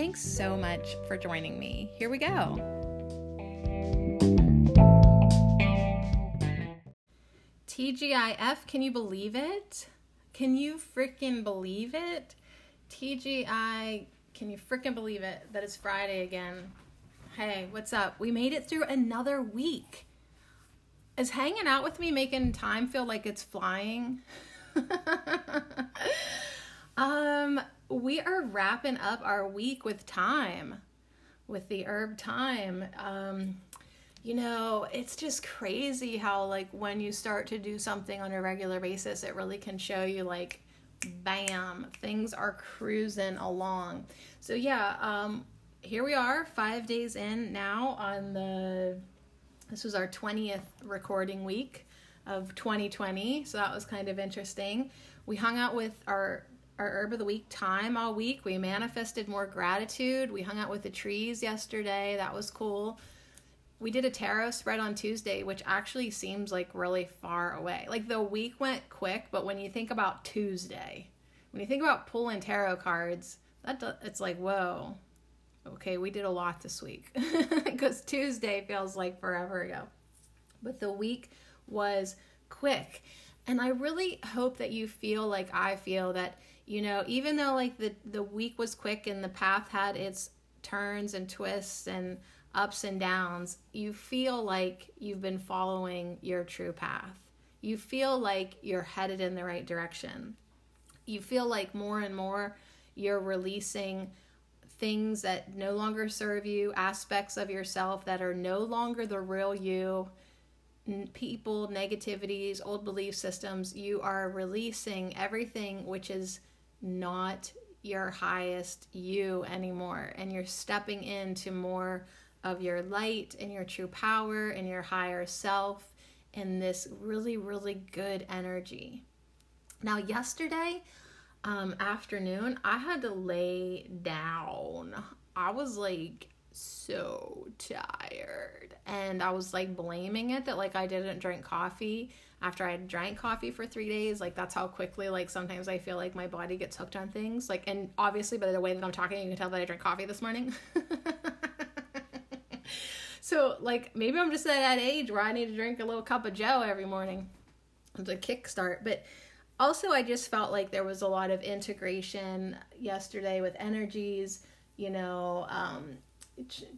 Thanks so much for joining me. Here we go. TGIF, can you believe it? Can you freaking believe it? TGI, can you freaking believe it that it's Friday again? Hey, what's up? We made it through another week. Is hanging out with me making time feel like it's flying? um, we are wrapping up our week with thyme, with the herb thyme. Um, you know, it's just crazy how, like, when you start to do something on a regular basis, it really can show you, like, bam, things are cruising along. So, yeah, um, here we are, five days in now on the, this was our 20th recording week of 2020. So, that was kind of interesting. We hung out with our our herb of the week thyme all week. We manifested more gratitude. We hung out with the trees yesterday. That was cool. We did a tarot spread on Tuesday, which actually seems like really far away. Like the week went quick, but when you think about Tuesday, when you think about pulling tarot cards, that do, it's like whoa. Okay, we did a lot this week because Tuesday feels like forever ago. But the week was quick. And I really hope that you feel like I feel that you know even though like the the week was quick and the path had its turns and twists and ups and downs you feel like you've been following your true path. You feel like you're headed in the right direction. You feel like more and more you're releasing things that no longer serve you aspects of yourself that are no longer the real you people negativities old belief systems. You are releasing everything which is not your highest you anymore and you're stepping into more of your light and your true power and your higher self in this really really good energy. Now yesterday um afternoon i had to lay down. I was like so tired and i was like blaming it that like i didn't drink coffee after I drank coffee for three days. Like that's how quickly like sometimes I feel like my body gets hooked on things. Like and obviously by the way that I'm talking, you can tell that I drank coffee this morning. so like maybe I'm just at that age where I need to drink a little cup of Joe every morning to kickstart. But also I just felt like there was a lot of integration yesterday with energies, you know, um,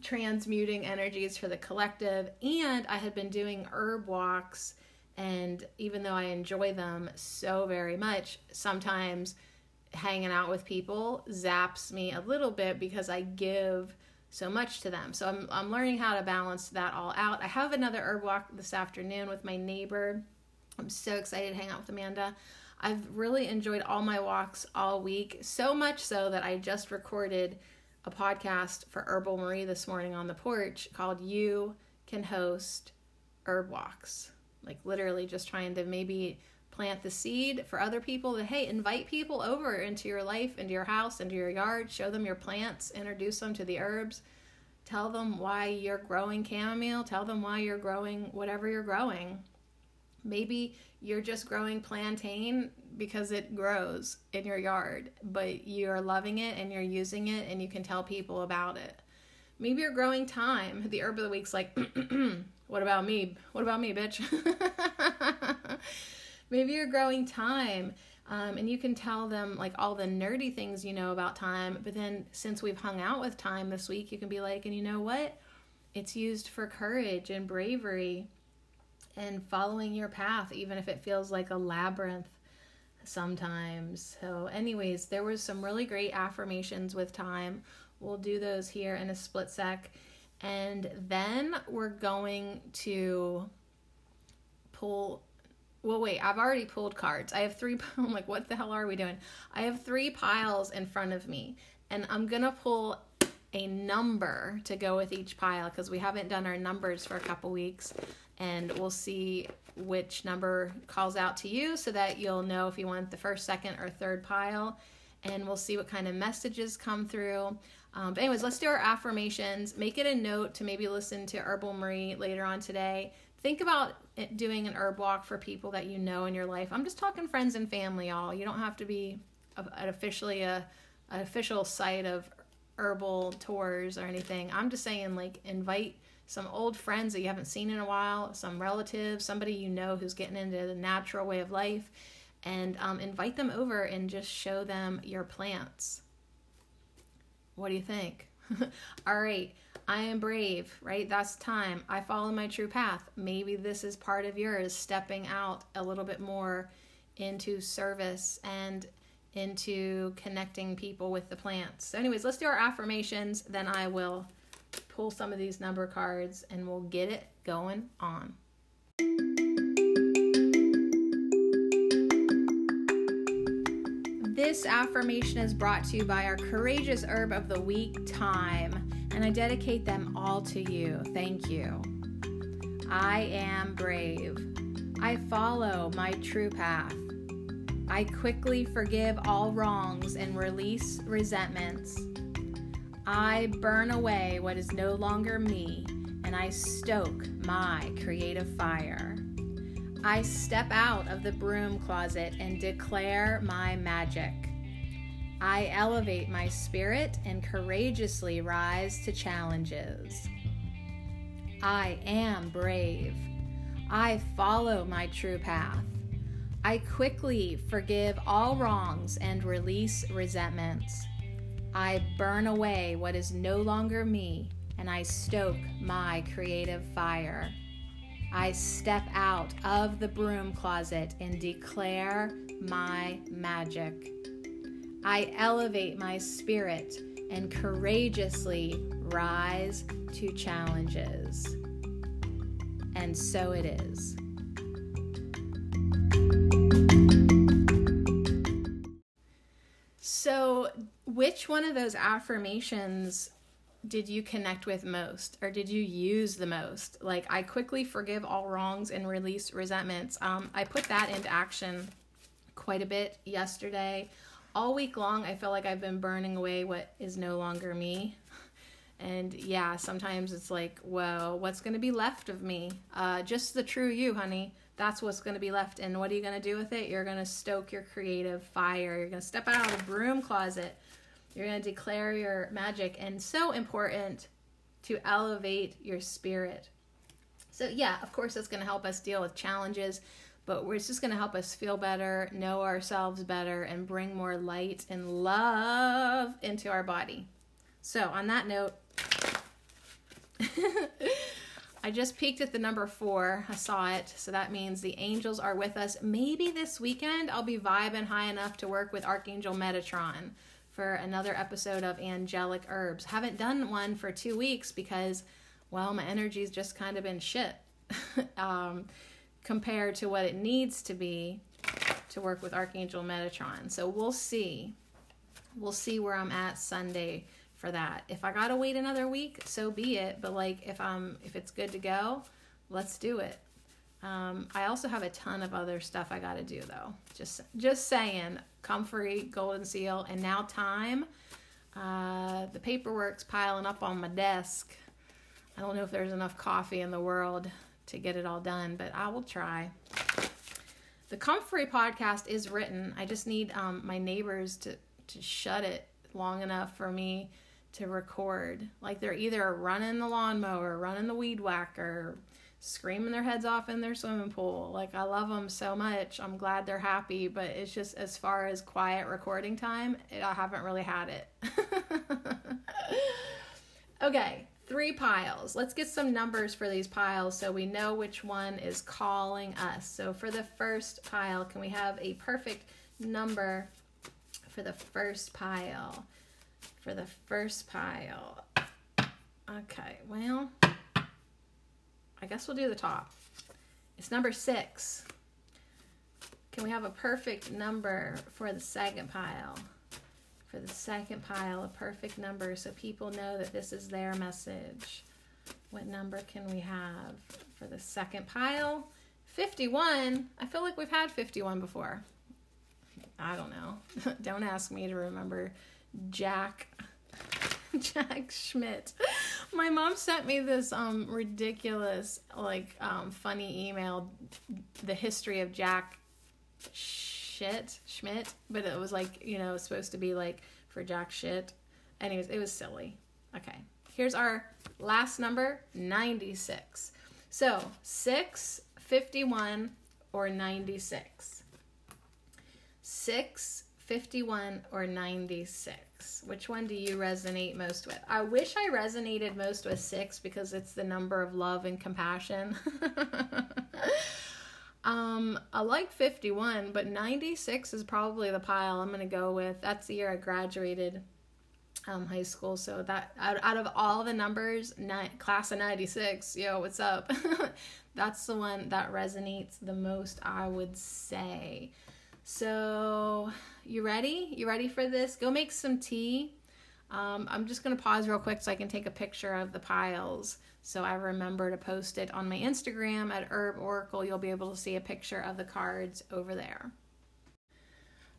transmuting energies for the collective and I had been doing herb walks and even though I enjoy them so very much, sometimes hanging out with people zaps me a little bit because I give so much to them. So I'm I'm learning how to balance that all out. I have another herb walk this afternoon with my neighbor. I'm so excited to hang out with Amanda. I've really enjoyed all my walks all week, so much so that I just recorded a podcast for Herbal Marie this morning on the porch called You Can Host Herb Walks like literally just trying to maybe plant the seed for other people that hey invite people over into your life into your house into your yard show them your plants introduce them to the herbs. Tell them why you're growing chamomile. Tell them why you're growing whatever you're growing. Maybe you're just growing plantain because it grows in your yard but you're loving it and you're using it and you can tell people about it maybe you're growing thyme. the herb of the week's like What about me? What about me, bitch? Maybe you're growing thyme. Um, and you can tell them like all the nerdy things you know about thyme. But then since we've hung out with thyme this week, you can be like, and you know what? It's used for courage and bravery and following your path, even if it feels like a labyrinth sometimes. So, anyways, there was some really great affirmations with thyme. We'll do those here in a split sec. And then we're going to pull. Well, wait, I've already pulled cards. I have three. I'm like, what the hell are we doing? I have three piles in front of me, and I'm gonna pull a number to go with each pile because we haven't done our numbers for a couple weeks and we'll see which number calls out to you so that you'll know if you want the first, second, or third pile. And we'll see what kind of messages come through. Um, but, anyways, let's do our affirmations. Make it a note to maybe listen to Herbal Marie later on today. Think about doing an herb walk for people that you know in your life. I'm just talking friends and family, all. You don't have to be an officially a an official site of herbal tours or anything. I'm just saying, like, invite some old friends that you haven't seen in a while, some relatives, somebody you know who's getting into the natural way of life, and um, invite them over and just show them your plants. What do you think? All right, I am brave, right? That's thyme. I follow my true path. Maybe this is part of yours, stepping out a little bit more into service and into connecting people with the plants. So, anyways, let's do our affirmations, then I will pull some of these number cards and we'll get it going on. This affirmation is brought to you by our courageous herb of the week, Thyme, and I dedicate them all to you. Thank you. I am brave. I follow my true path. I quickly forgive all wrongs and release resentments. I burn away what is no longer me, and I stoke my creative fire. I step out of the broom closet and declare my magic. I elevate my spirit and courageously rise to challenges. I am brave. I follow my true path. I quickly forgive all wrongs and release resentments. I burn away what is no longer me and I stoke my creative fire. I step out of the broom closet and declare my magic. I elevate my spirit and courageously rise to challenges. And so it is. So, which one of those affirmations did you connect with most or did you use the most? Like, I quickly forgive all wrongs and release resentments. Um, I put that into action quite a bit yesterday. All week long, I feel like I've been burning away what is no longer me. And yeah, sometimes it's like, whoa, what's going to be left of me? Uh, just the true you, honey that's what's going to be left. And what are you going to do with it? You're going to stoke your creative fire. You're going to step out of the broom closet. You're going to declare your magic. And so important to elevate your spirit. So, yeah, of course, that's going to help us deal with challenges, but it's just going to help us feel better, know ourselves better, and bring more light and love into our body. So, on that note, I just peeked at the number four. I saw it. So that means the angels are with us. Maybe this weekend I'll be vibing high enough to work with Archangel Metatron for another episode of Angelic Herbs. Haven't done one for two weeks because, well, my energy's just kind of been shit um, compared to what it needs to be to work with Archangel Metatron. So we'll see. We'll see where I'm at Sunday for that. If I gotta wait another week, so be it. But like if I'm if it's good to go, let's do it. Um, I also have a ton of other stuff I gotta do though. Just just saying, comfrey, golden seal, and now Thyme. Uh, the paperwork's piling up on my desk. I don't know if there's enough coffee in the world to get it all done, but I will try. The Comfrey podcast is written. I just need um, my neighbors to to shut it long enough for me to record. Like they're either running the lawnmower, running the weed whacker, screaming their heads off in their swimming pool. Like I love them so much. I'm glad they're happy, but it's just as far as quiet recording time, it, I haven't really had it. okay, three piles. Let's get some numbers for these piles so we know which one is calling us. So for the first pile, can we have a perfect number for the first pile? for the first pile. Okay, well, I guess we'll do the top. It's number six. Can we have a perfect number for the second pile? for the second pile, a perfect number, so people know that this is their message. What number can we have for the second pile? 51. I feel like we've had 51 before. I don't know. don't ask me to remember Jack Jack Schmidt. My mom sent me this um ridiculous like um funny email the history of Jack shit Schmidt, but it was like, you know, supposed to be like for Jack shit. Anyways, it was silly. Okay. Here's our last number, 96. So, 6, 51 or 96. 6, 51 or 96. Which one do you resonate most with? I wish I resonated most with 6 because it's the number of love and compassion. Um, I like 51, but 96 is probably the pile I'm going to go with. That's the year I graduated um, high school. So that out, out of all the numbers, ni- class of 96, yo, what's up? That's the one that resonates the most, I would say. So, you ready? You ready for this? Go make some tea. Um, I'm just going to pause real quick so I can take a picture of the piles. So I remember to post it on my Instagram at Herb Oracle. You'll be able to see a picture of the cards over there.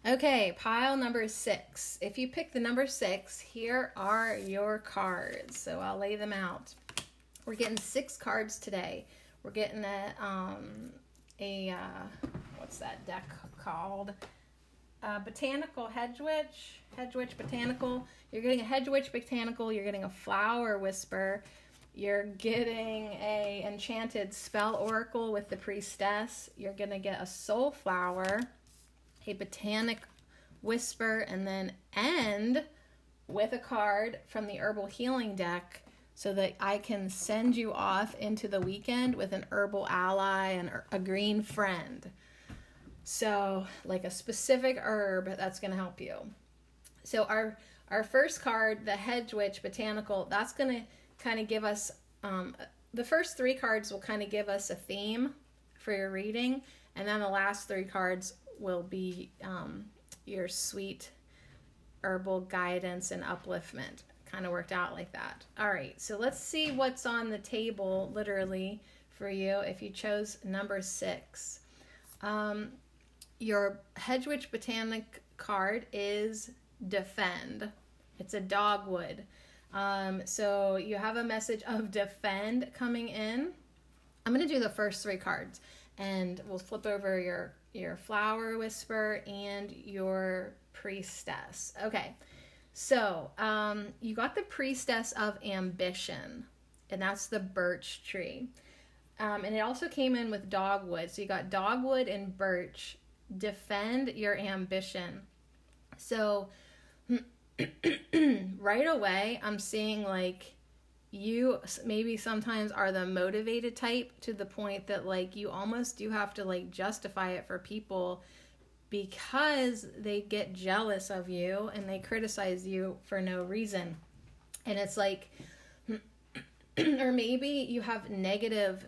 Okay, pile number six. If you pick the number six, here are your cards. So I'll lay them out. We're getting six cards today. We're getting a um a uh, what's that deck called? Botanical hedge witch, hedge witch botanical. You're getting a hedge witch botanical. You're getting a flower whisper. You're getting a enchanted spell oracle with the priestess. You're gonna get a soul flower, a botanic whisper, and then end with a card from the herbal healing deck so that I can send you off into the weekend with an herbal ally and a green friend. So, like a specific herb that's going to help you. So our our first card, the Hedge Witch Botanical, that's going to kind of give us um, the first three cards will kind of give us a theme for your reading, and then the last three cards will be um, your sweet herbal guidance and upliftment. Kind of worked out like that. All right, so let's see what's on the table, literally, for you if you chose number six. Um, your Hedge Witch Botanic card is Defend. It's a dogwood. Um, so you have a message of defend coming in. I'm going to do the first three cards and we'll flip over your your flower whisper and your priestess. Okay. So, um, you got the priestess of ambition, and that's the birch tree. Um, and it also came in with dogwood. So you got dogwood and birch. Defend your ambition. So right away, I'm seeing like you maybe sometimes are the motivated type to the point that like you almost do have to like justify it for people because they get jealous of you and they criticize you for no reason. And it's like or maybe you have negative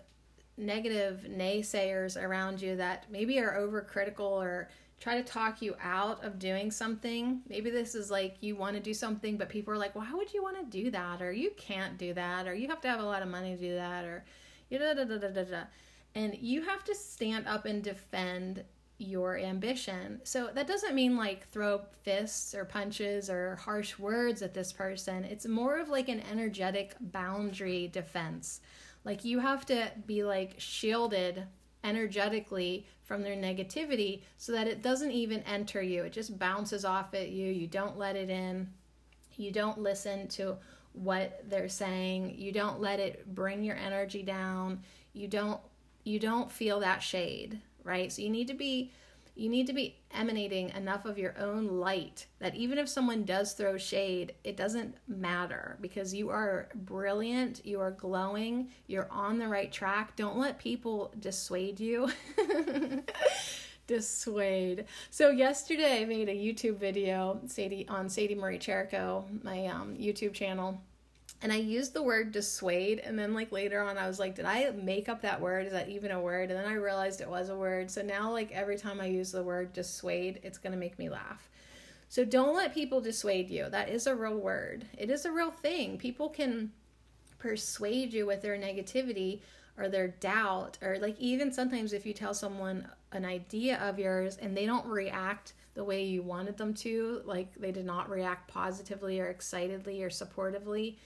negative naysayers around you that maybe are overcritical or try to talk you out of doing something. Maybe this is like you want to do something, but people are like, "Why would you want to do that?" Or you can't do that, or you have to have a lot of money to do that, or da da da da da da. And you have to stand up and defend your ambition. So that doesn't mean like throw fists or punches or harsh words at this person. It's more of like an energetic boundary defense. Like you have to be like shielded energetically from their negativity so that it doesn't even enter you. It just bounces off at you. You don't let it in. You don't listen to what they're saying. You don't let it bring your energy down. You don't you don't feel that shade, right? So you need to be you need to be emanating enough of your own light that even if someone does throw shade, it doesn't matter because you are brilliant, you are glowing, you're on the right track. Don't let people dissuade you. dissuade. So yesterday I made a YouTube video Sadie on Sadie Marie Cherico, my um, YouTube channel and I used the word dissuade, and then like later on, I was like, did I make up that word? Is that even a word? And then I realized it was a word. So now, like every time I use the word dissuade, it's gonna make me laugh. So don't let people dissuade you. That is a real word. It is a real thing. People can persuade you with their negativity or their doubt or like even sometimes if you tell someone an idea of yours and they don't react the way you wanted them to, like they did not react positively or excitedly or supportively,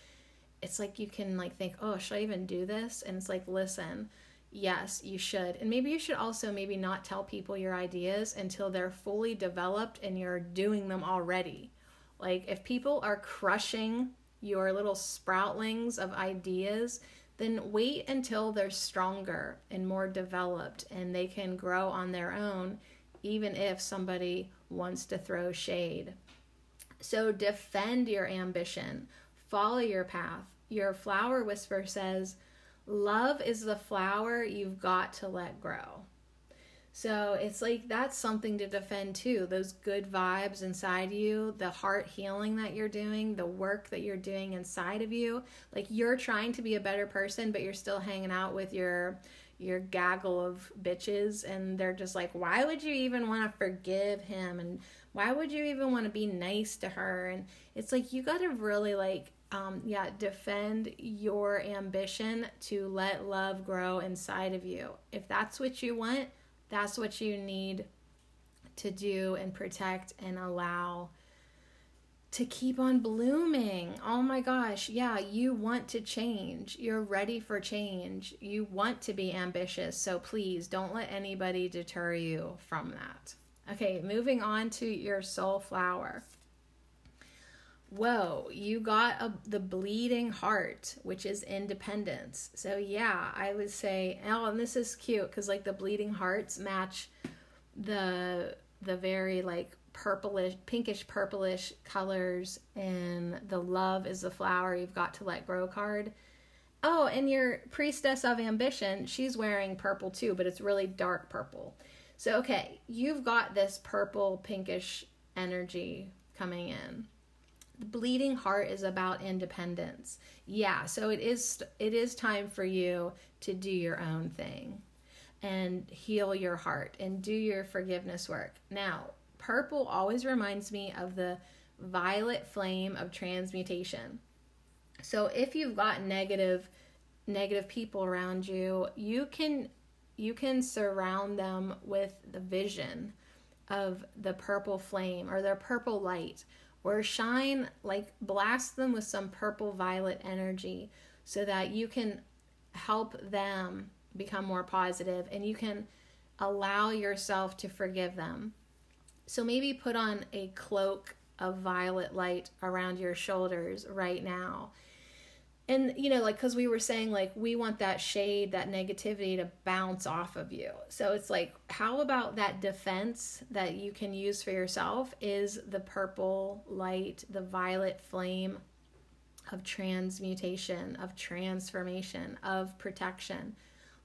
it's like you can like think, "Oh, should I even do this?" And it's like, "Listen, yes, you should." And maybe you should also maybe not tell people your ideas until they're fully developed and you're doing them already. Like if people are crushing your little sproutlings of ideas, then wait until they're stronger and more developed and they can grow on their own, even if somebody wants to throw shade. So defend your ambition, follow your path. Your flower whisper says, Love is the flower you've got to let grow. So it's like that's something to defend too. Those good vibes inside you, the heart healing that you're doing, the work that you're doing inside of you. Like you're trying to be a better person, but you're still hanging out with your your gaggle of bitches and they're just like, "Why would you even want to forgive him?" and why would you even want to be nice to her? And it's like you got to really like um, yeah, defend your ambition to let love grow inside of you. If that's what you want, that's what you need to do and protect and allow to keep on blooming. Oh my gosh, yeah, you want to change. You're ready for change. You want to be ambitious. So please don't let anybody deter you from that. Okay, moving on to your soul flower. Whoa, you got a, the bleeding heart, which is independence. So, yeah, I would say, oh, and this is cute because like the bleeding hearts match the the very like purplish pinkish purplish colors and the love is the flower you've got to let grow card. Oh and your priestess of ambition she's wearing purple too but it's really dark purple. So okay you've got this purple pinkish energy coming in bleeding heart is about independence. Yeah so it is it is time for you to do your own thing and heal your heart and do your forgiveness work. Now purple always reminds me of the violet flame of transmutation. So if you've got negative negative people around you you can you can surround them with the vision of the purple flame or their purple light or shine like blast them with some purple violet energy so that you can help them become more positive and you can allow yourself to forgive them. So maybe put on a cloak of violet light around your shoulders right now and you know like because we were saying like we want that shade that negativity to bounce off of you. So it's like how about that defense that you can use for yourself is the purple light the violet flame of transmutation of transformation of protection.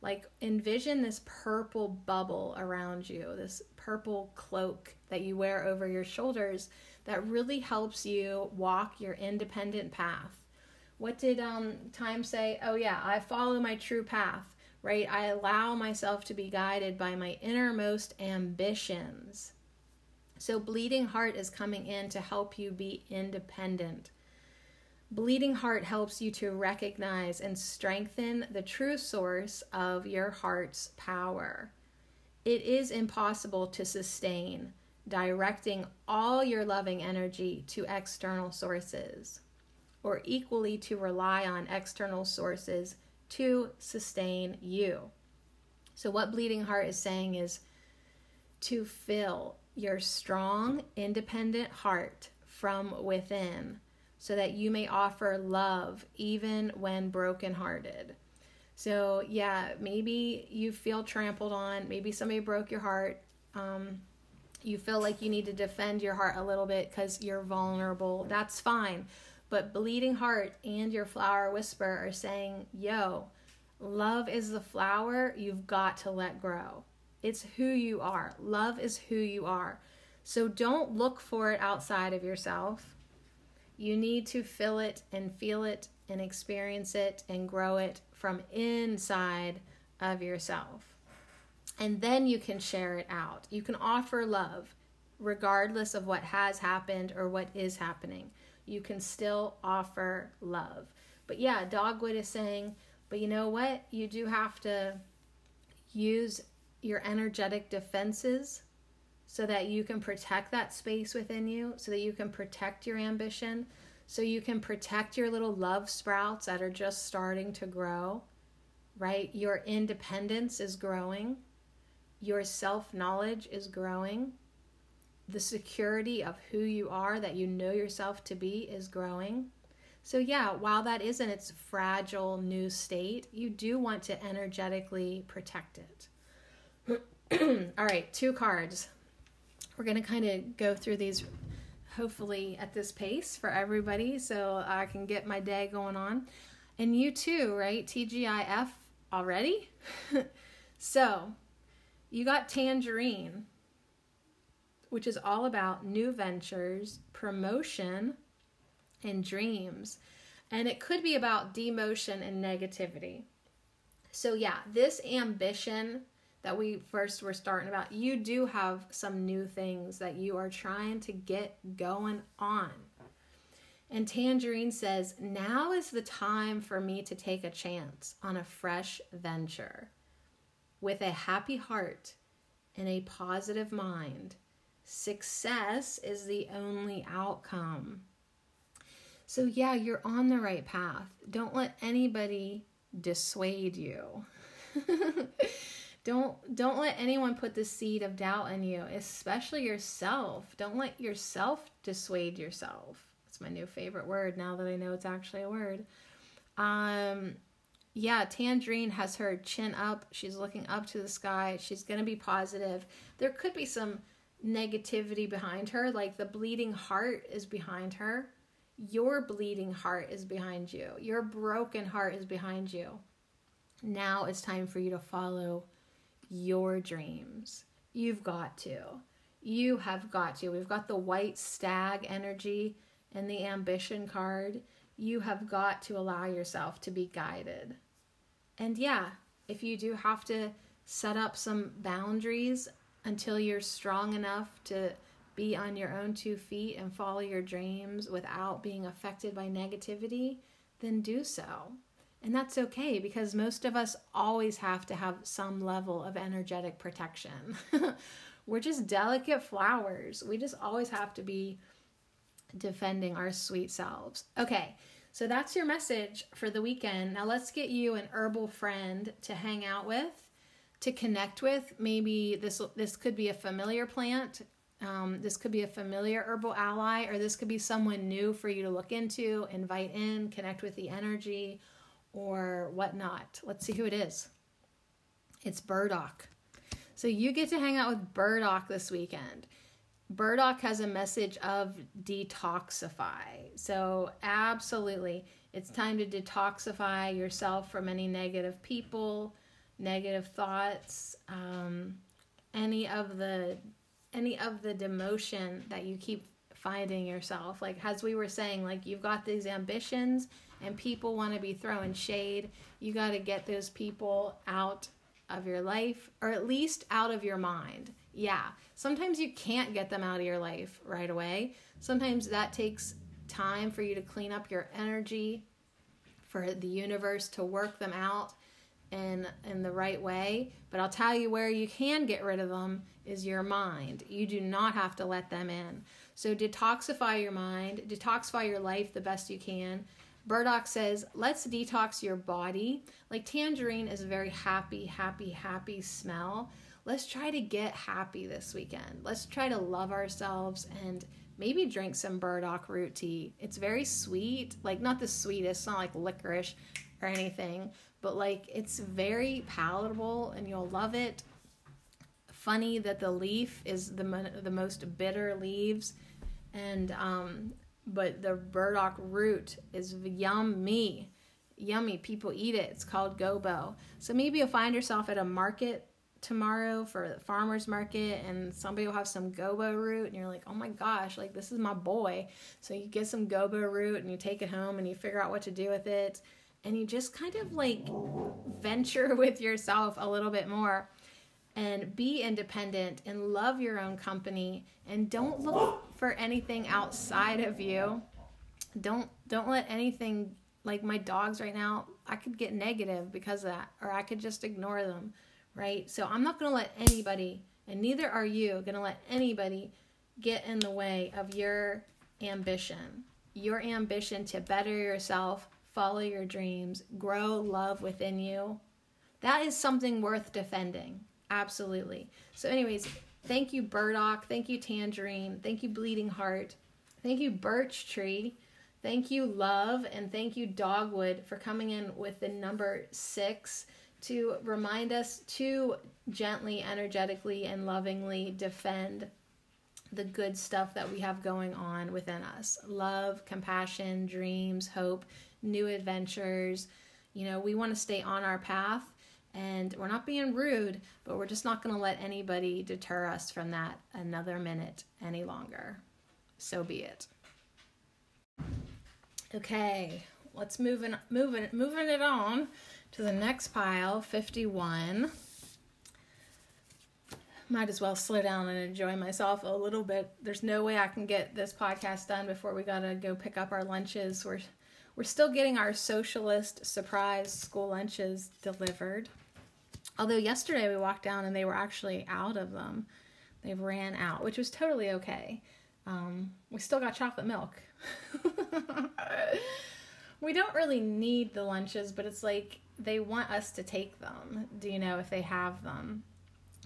Like envision this purple bubble around you this purple cloak that you wear over your shoulders that really helps you walk your independent path what did um, thyme say? Oh, yeah, I follow my true path, right? I allow myself to be guided by my innermost ambitions. So, Bleeding Heart is coming in to help you be independent. Bleeding Heart helps you to recognize and strengthen the true source of your heart's power. It is impossible to sustain directing all your loving energy to external sources or equally to rely on external sources to sustain you. So, what Bleeding Heart is saying is to fill your strong, independent heart from within so that you may offer love even when brokenhearted. So, yeah, maybe you feel trampled on, maybe somebody broke your heart. Um, you feel like you need to defend your heart a little bit because you're vulnerable. That's fine. But Bleeding Heart and your flower whisper are saying, yo, love is the flower you've got to let grow. It's who you are. Love is who you are. So don't look for it outside of yourself. You need to feel it and feel it and experience it and grow it from inside of yourself. And then you can share it out. You can offer love regardless of what has happened or what is happening. You can still offer love. But yeah, Dogwood is saying, but you know what? You do have to use your energetic defenses so that you can protect that space within you, so that you can protect your ambition, so you can protect your little love sprouts that are just starting to grow, right? Your independence is growing, your self knowledge is growing, the security of who you are, that you know yourself to be, is growing. So, yeah, while that is in its fragile new state, you do want to energetically protect it. All right, two cards. We're going to kind of go through these hopefully at this pace for everybody so I can get my day going on. And you too, right? TGIF already? so, you got Tangerine, which is all about new ventures, promotion, and dreams. And it could be about demotion and negativity. So, yeah, this ambition that we first were starting about, you do have some new things that you are trying to get going on. And Tangerine says, Now is the time for me to take a chance on a fresh venture. With a happy heart and a positive mind, success is the only outcome. So, yeah, you're on the right path. Don't let anybody dissuade you. don't don't let anyone put the seed of doubt in you, especially yourself. Don't let yourself dissuade yourself. It's my new favorite word now that I know it's actually a word. Um yeah, Tangerine has her chin up. She's looking up to the sky. She's going to be positive. There could be some negativity behind her, like the bleeding heart is behind her your bleeding heart is behind you. Your broken heart is behind you. Now it's time for you to follow your dreams. You've got to. You have got to. We've got the white stag energy and the ambition card. You have got to allow yourself to be guided. And yeah, if you do have to set up some boundaries until you're strong enough to be on your own two feet and follow your dreams without being affected by negativity, then do so. And that's okay because most of us always have to have some level of energetic protection. We're just delicate flowers. We just always have to be defending our sweet selves. Okay, so that's your message for the weekend. Now let's get you an herbal friend to hang out with, to connect with. Maybe this this could be a familiar plant um, this could be a familiar herbal ally, or this could be someone new for you to look into, invite in, connect with the energy, or whatnot. Let's see who it is. It's Burdock. So you get to hang out with Burdock this weekend. Burdock has a message of detoxify. So, absolutely, it's time to detoxify yourself from any negative people, negative thoughts, um, any of the any of the demotion that you keep finding yourself. Like as we were saying like you've got these ambitions and people want to be throwing shade. You got to get those people out of your life or at least out of your mind. Yeah sometimes you can't get them out of your life right away. Sometimes that takes time for you to clean up your energy for the universe to work them out in in the right way but i'll tell you where you can get rid of them is your mind. You do not have to let them in. So detoxify your mind, detoxify your life the best you can. Burdock says, let's detox your body. Like tangerine is a very happy, happy, happy smell. Let's try to get happy this weekend. Let's try to love ourselves and maybe drink some burdock root tea. It's very sweet, like not the sweetest, not like licorice or anything, but like it's very palatable and you'll love it funny that the leaf is the the most bitter leaves, and um, but the burdock root is yummy, yummy. People eat it. It's called gobo. So maybe you'll find yourself at a market tomorrow for the farmers market and somebody will have some gobo root and you're like oh my gosh like this is my boy so you get some gobo root and you take it home and you figure out what to do with it and you just kind of like venture with yourself a little bit more and be independent and love your own company and don't look for anything outside of you. Don't don't let anything like my dogs right now, I could get negative because of that or I could just ignore them, right? So I'm not going to let anybody and neither are you going to let anybody get in the way of your ambition. Your ambition to better yourself, follow your dreams, grow love within you. That is something worth defending. Absolutely. So, anyways, thank you, Burdock. Thank you, Tangerine. Thank you, Bleeding Heart. Thank you, Birch Tree. Thank you, Love. And thank you, Dogwood, for coming in with the number six to remind us to gently, energetically, and lovingly defend the good stuff that we have going on within us love, compassion, dreams, hope, new adventures. You know, we want to stay on our path and we're not being rude, but we're just not going to let anybody deter us from that another minute any longer. So be it. Okay, let's move in, moving moving it on to the next pile, 51. Might as well slow down and enjoy myself a little bit. There's no way I can get this podcast done before we gotta go pick up our lunches. We're we're still getting our socialist surprise school lunches delivered. Although yesterday we walked down and they were actually out of them. They ran out, which was totally okay. Um, we still got chocolate milk. we don't really need the lunches, but it's like they want us to take them. Do you know if they have them?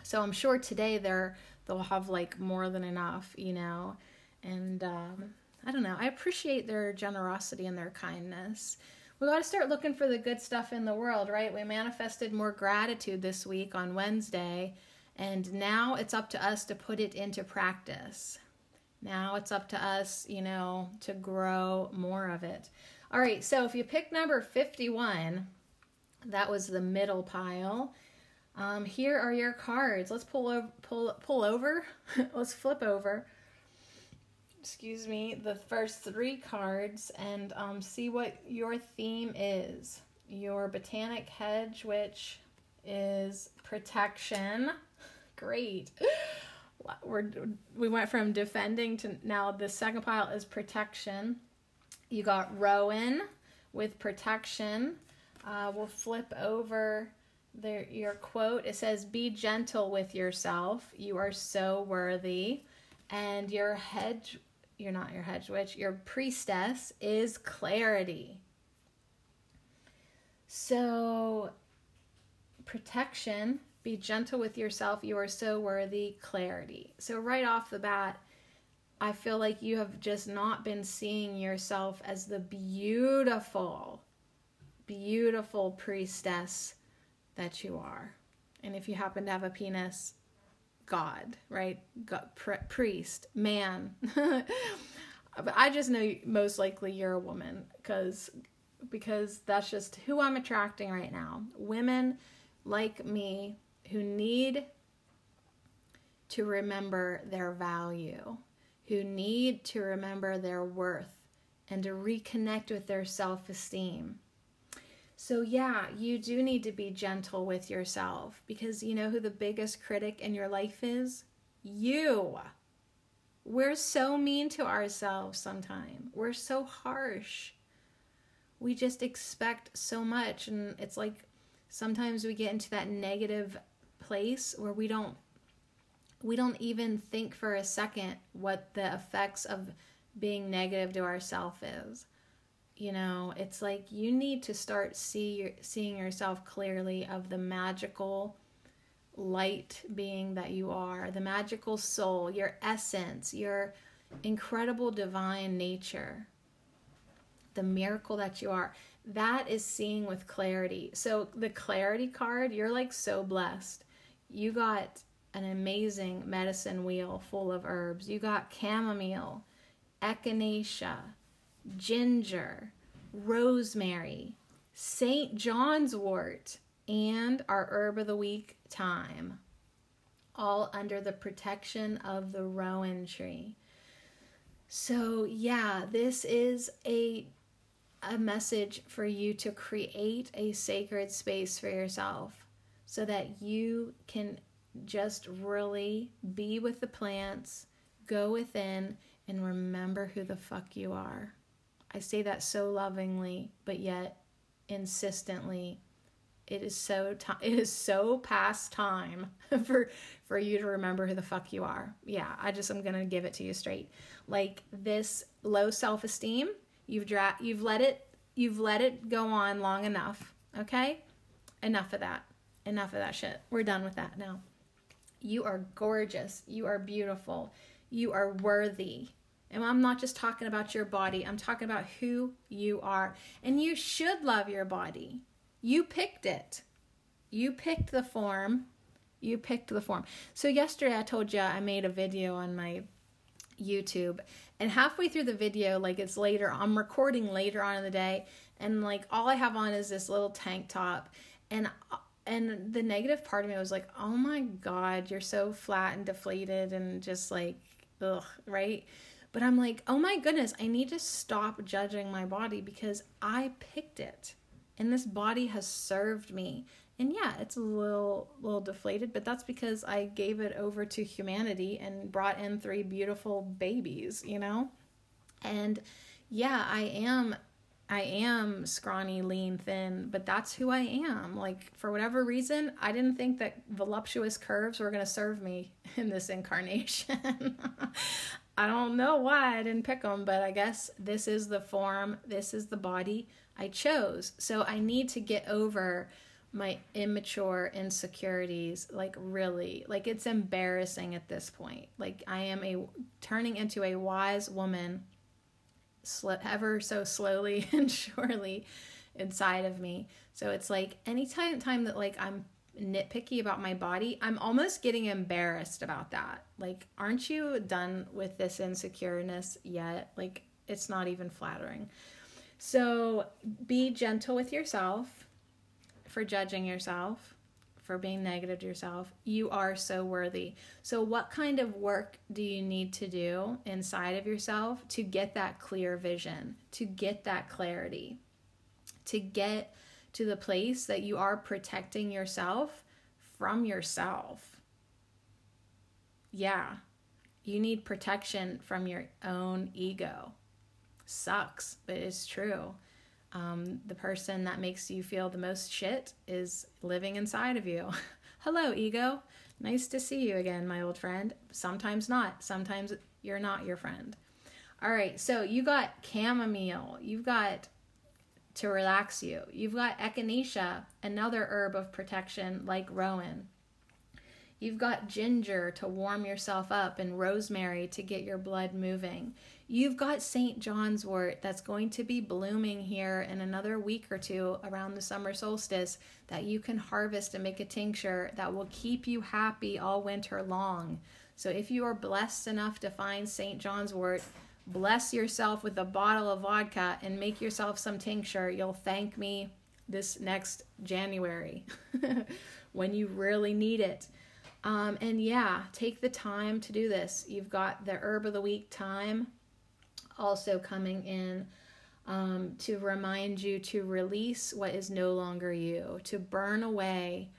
So I'm sure today they're they'll have like more than enough, you know. And um, I don't know. I appreciate their generosity and their kindness we got to start looking for the good stuff in the world, right? We manifested more gratitude this week on Wednesday, and now it's up to us to put it into practice. Now it's up to us, you know, to grow more of it. All right, so if you pick number 51, that was the middle pile. Um, here are your cards. Let's pull over, pull pull over. Let's flip over excuse me, the first three cards and um, see what your theme is. Your botanic hedge, witch is protection. Great. We're, we went from defending to now the second pile is protection. You got Rowan with protection. Uh, we'll flip over your quote. It says, Be gentle with yourself. You are so worthy. And your hedge you're not your hedge witch, your priestess is clarity. So, protection, be gentle with yourself, you are so worthy, clarity. So, right off the bat, I feel like you have just not been seeing yourself as the beautiful, beautiful priestess that you are. And if you happen to have a penis, God, right? God, priest, man. but I just know most likely you're a woman because because that's just who I'm attracting right now. Women like me who need to remember their value, who need to remember their worth and to reconnect with their self-esteem so, yeah, you do need to be gentle with yourself because you know who the biggest critic in your life is? You. We're so mean to ourselves sometimes. We're so harsh. We just expect so much and it's like sometimes we get into that negative place where we don't we don't even think for a second what the effects of being negative to ourselves is you know it's like you need to start see seeing yourself clearly of the magical light being that you are the magical soul your essence your incredible divine nature the miracle that you are. That is seeing with clarity. So the clarity card you're like so blessed. You got an amazing medicine wheel full of herbs. You got chamomile echinacea ginger, rosemary, St. John's wort, and our herb of the week, thyme, all under the protection of the rowan tree. So, yeah, this is a a message for you to create a sacred space for yourself so that you can just really be with the plants, go within, and remember who the fuck you are. I say that so lovingly, but yet insistently. It is so t- it is so past time for for you to remember who the fuck you are. Yeah, I just I'm gonna give it to you straight. Like this low self esteem, you've dra- you've let it you've let it go on long enough. Okay, enough of that. Enough of that shit. We're done with that now. You are gorgeous. You are beautiful. You are worthy. And I'm not just talking about your body, I'm talking about who you are. And you should love your body. You picked it. You picked the form. You picked the form. So, yesterday I told you I made a video on my YouTube. And halfway through the video, like it's later, I'm recording later on in the day. And like all I have on is this little tank top. And and the negative part of me was like, oh my God, you're so flat and deflated and just like, ugh, right? But I'm like, oh my goodness, I need to stop judging my body because I picked it. And this body has served me. And yeah, it's a little little deflated, but that's because I gave it over to humanity and brought in three beautiful babies, you know? And yeah, I am I am scrawny, lean, thin, but that's who I am. Like, for whatever reason, I didn't think that voluptuous curves were going to serve me in this incarnation. I don't know why I didn't pick them, but I guess this is the form, this is the body I chose. So I need to get over my immature insecurities like really like it's embarrassing at this point like i am a turning into a wise woman slip ever so slowly and surely inside of me. So it's like anytime time that like I'm nitpicky about my body, I'm almost getting embarrassed about that. Like, aren't you done with this insecureness yet? Like, it's not even flattering. So be gentle with yourself for judging yourself for being negative to yourself. You are so worthy. So, what kind of work do you need to do inside of yourself to get that clear vision, to get that clarity, to get to the place that you are protecting yourself from yourself? Yeah, you need protection from your own ego. Sucks, but it's true. Um, the person that makes you feel the most shit is living inside of you. Hello, ego. Nice to see you again, my old friend. Sometimes not. Sometimes you're not your friend. All right, so you got chamomile. You've got to relax you. You've got echinacea, another herb of protection like rowan. You've got ginger to warm yourself up and rosemary to get your blood moving. You've got St. John's wort that's going to be blooming here in another week or two around the summer solstice that you can harvest and make a tincture that will keep you happy all winter long. So if you are blessed enough to find St. John's wort, bless yourself with a bottle of vodka and make yourself some tincture. You'll thank me this next January when you really need it. Um, and yeah, take the time to do this. You've got the herb of the week thyme also coming in um, to remind you to release what is no longer you, to burn away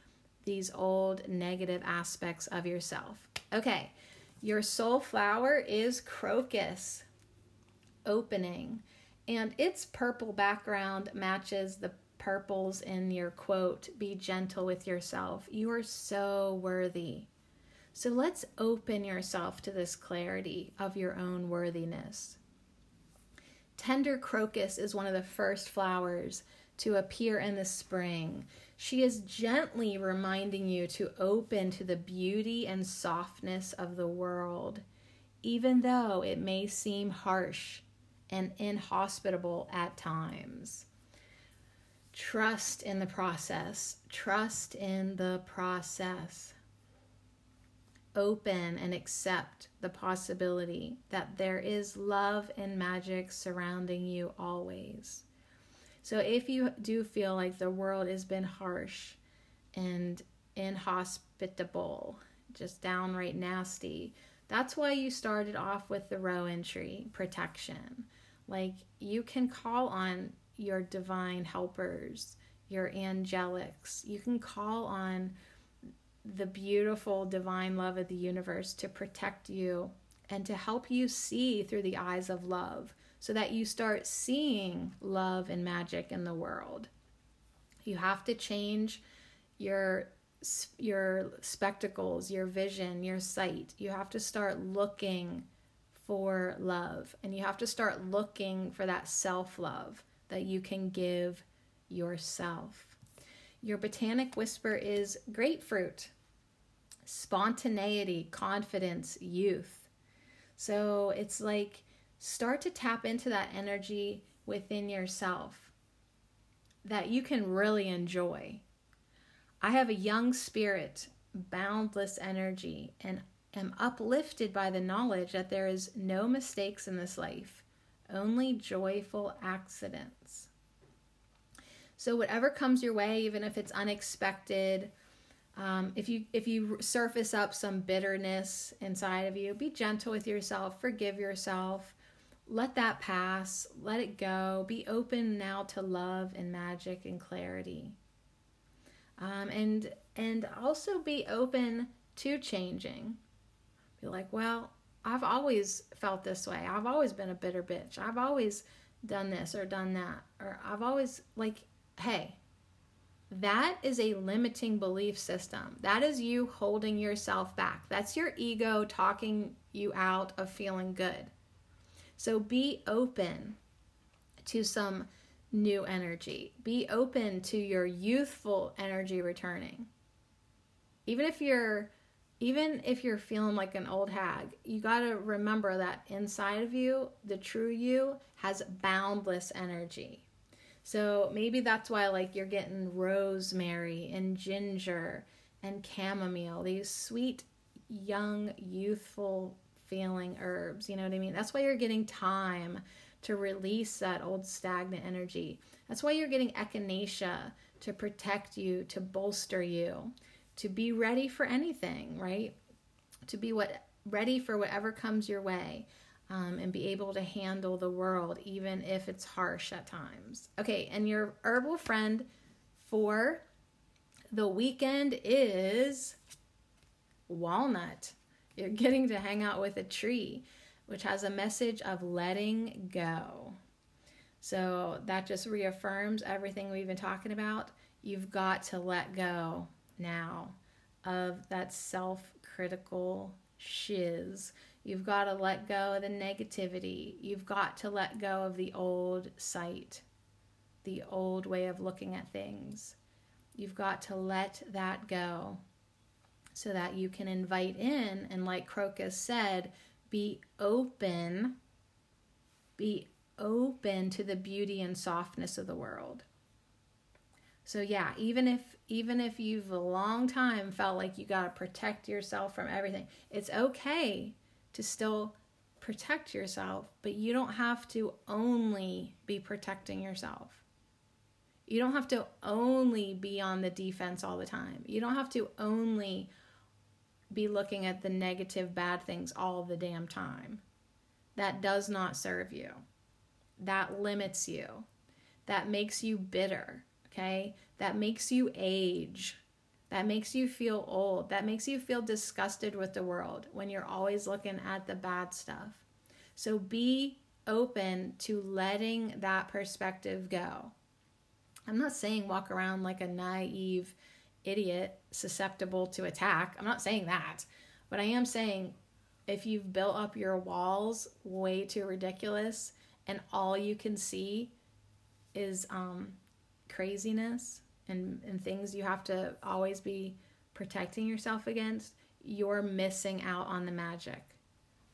these old negative aspects of yourself. Okay, your soul flower is crocus opening, and its purple background matches the purples in your quote be gentle with yourself. You are so worthy. So let's open yourself to this clarity of your own worthiness. Tender crocus is one of the first flowers to appear in the spring. She is gently reminding you to open to the beauty and softness of the world, even though it may seem harsh and inhospitable at times. Trust in the process. Trust in the process open and accept the possibility that there is love and magic surrounding you always. So if you do feel like the world has been harsh and inhospitable, just downright nasty, that's why you started off with the rowan tree protection. Like you can call on your divine helpers, your angelics. You can call on the beautiful divine love of the universe to protect you and to help you see through the eyes of love so that you start seeing love and magic in the world. You have to change your your spectacles, your vision, your sight. You have to start looking for love and you have to start looking for that self-love that you can give yourself. Your botanic whisper is grapefruit, spontaneity, confidence, youth. So it's like start to tap into that energy within yourself that you can really enjoy. I have a young spirit, boundless energy, and am uplifted by the knowledge that there is no mistakes in this life, only joyful accidents. So whatever comes your way, even if it's unexpected, um, if you if you surface up some bitterness inside of you, be gentle with yourself, forgive yourself, let that pass, let it go. Be open now to love and magic and clarity, um, and and also be open to changing. Be like, well, I've always felt this way. I've always been a bitter bitch. I've always done this or done that, or I've always like hey, that is a limiting belief system. That is you holding yourself back. That's your ego talking you out of feeling good. So be open to some new energy. Be open to your youthful energy returning. Even if you're even if you're feeling like an old hag, you got to remember that inside of you, the true you has boundless energy. So maybe that's why like you're getting rosemary and ginger and chamomile, these sweet, young, youthful feeling herbs. You know what I mean? That's why you're getting thyme to release that old stagnant energy. That's why you're getting echinacea to protect you, to bolster you, to be ready for anything, right? To be what ready for whatever comes your way um, and be able to handle the world, even if it's harsh at times. Okay, and your herbal friend for the weekend is walnut. You're getting to hang out with a tree, which has a message of letting go. So that just reaffirms everything we've been talking about. You've got to let go now of that self critical shiz You've got to let go of the negativity. You've got to let go of the old sight, the old way of looking at things. You've got to let that go so that you can invite in, and like Crocus said, be open, be open to the beauty and softness of the world. So yeah, even if even if you've a long time felt like you got to protect yourself from everything, it's okay to still protect yourself, but you don't have to only be protecting yourself. You don't have to only be on the defense all the time. You don't have to only be looking at the negative, bad things all the damn time. That does not serve you. That limits you. That makes you bitter, okay? That makes you age that makes you feel old, that makes you feel disgusted with the world when you're always looking at the bad stuff. So be open to letting that perspective go. I'm not saying walk around like a naive idiot susceptible to attack. I'm not saying that. But I am saying if you've built up your walls way too ridiculous and all you can see is um, craziness and, and things you have to always be protecting yourself against, you're missing out on the magic.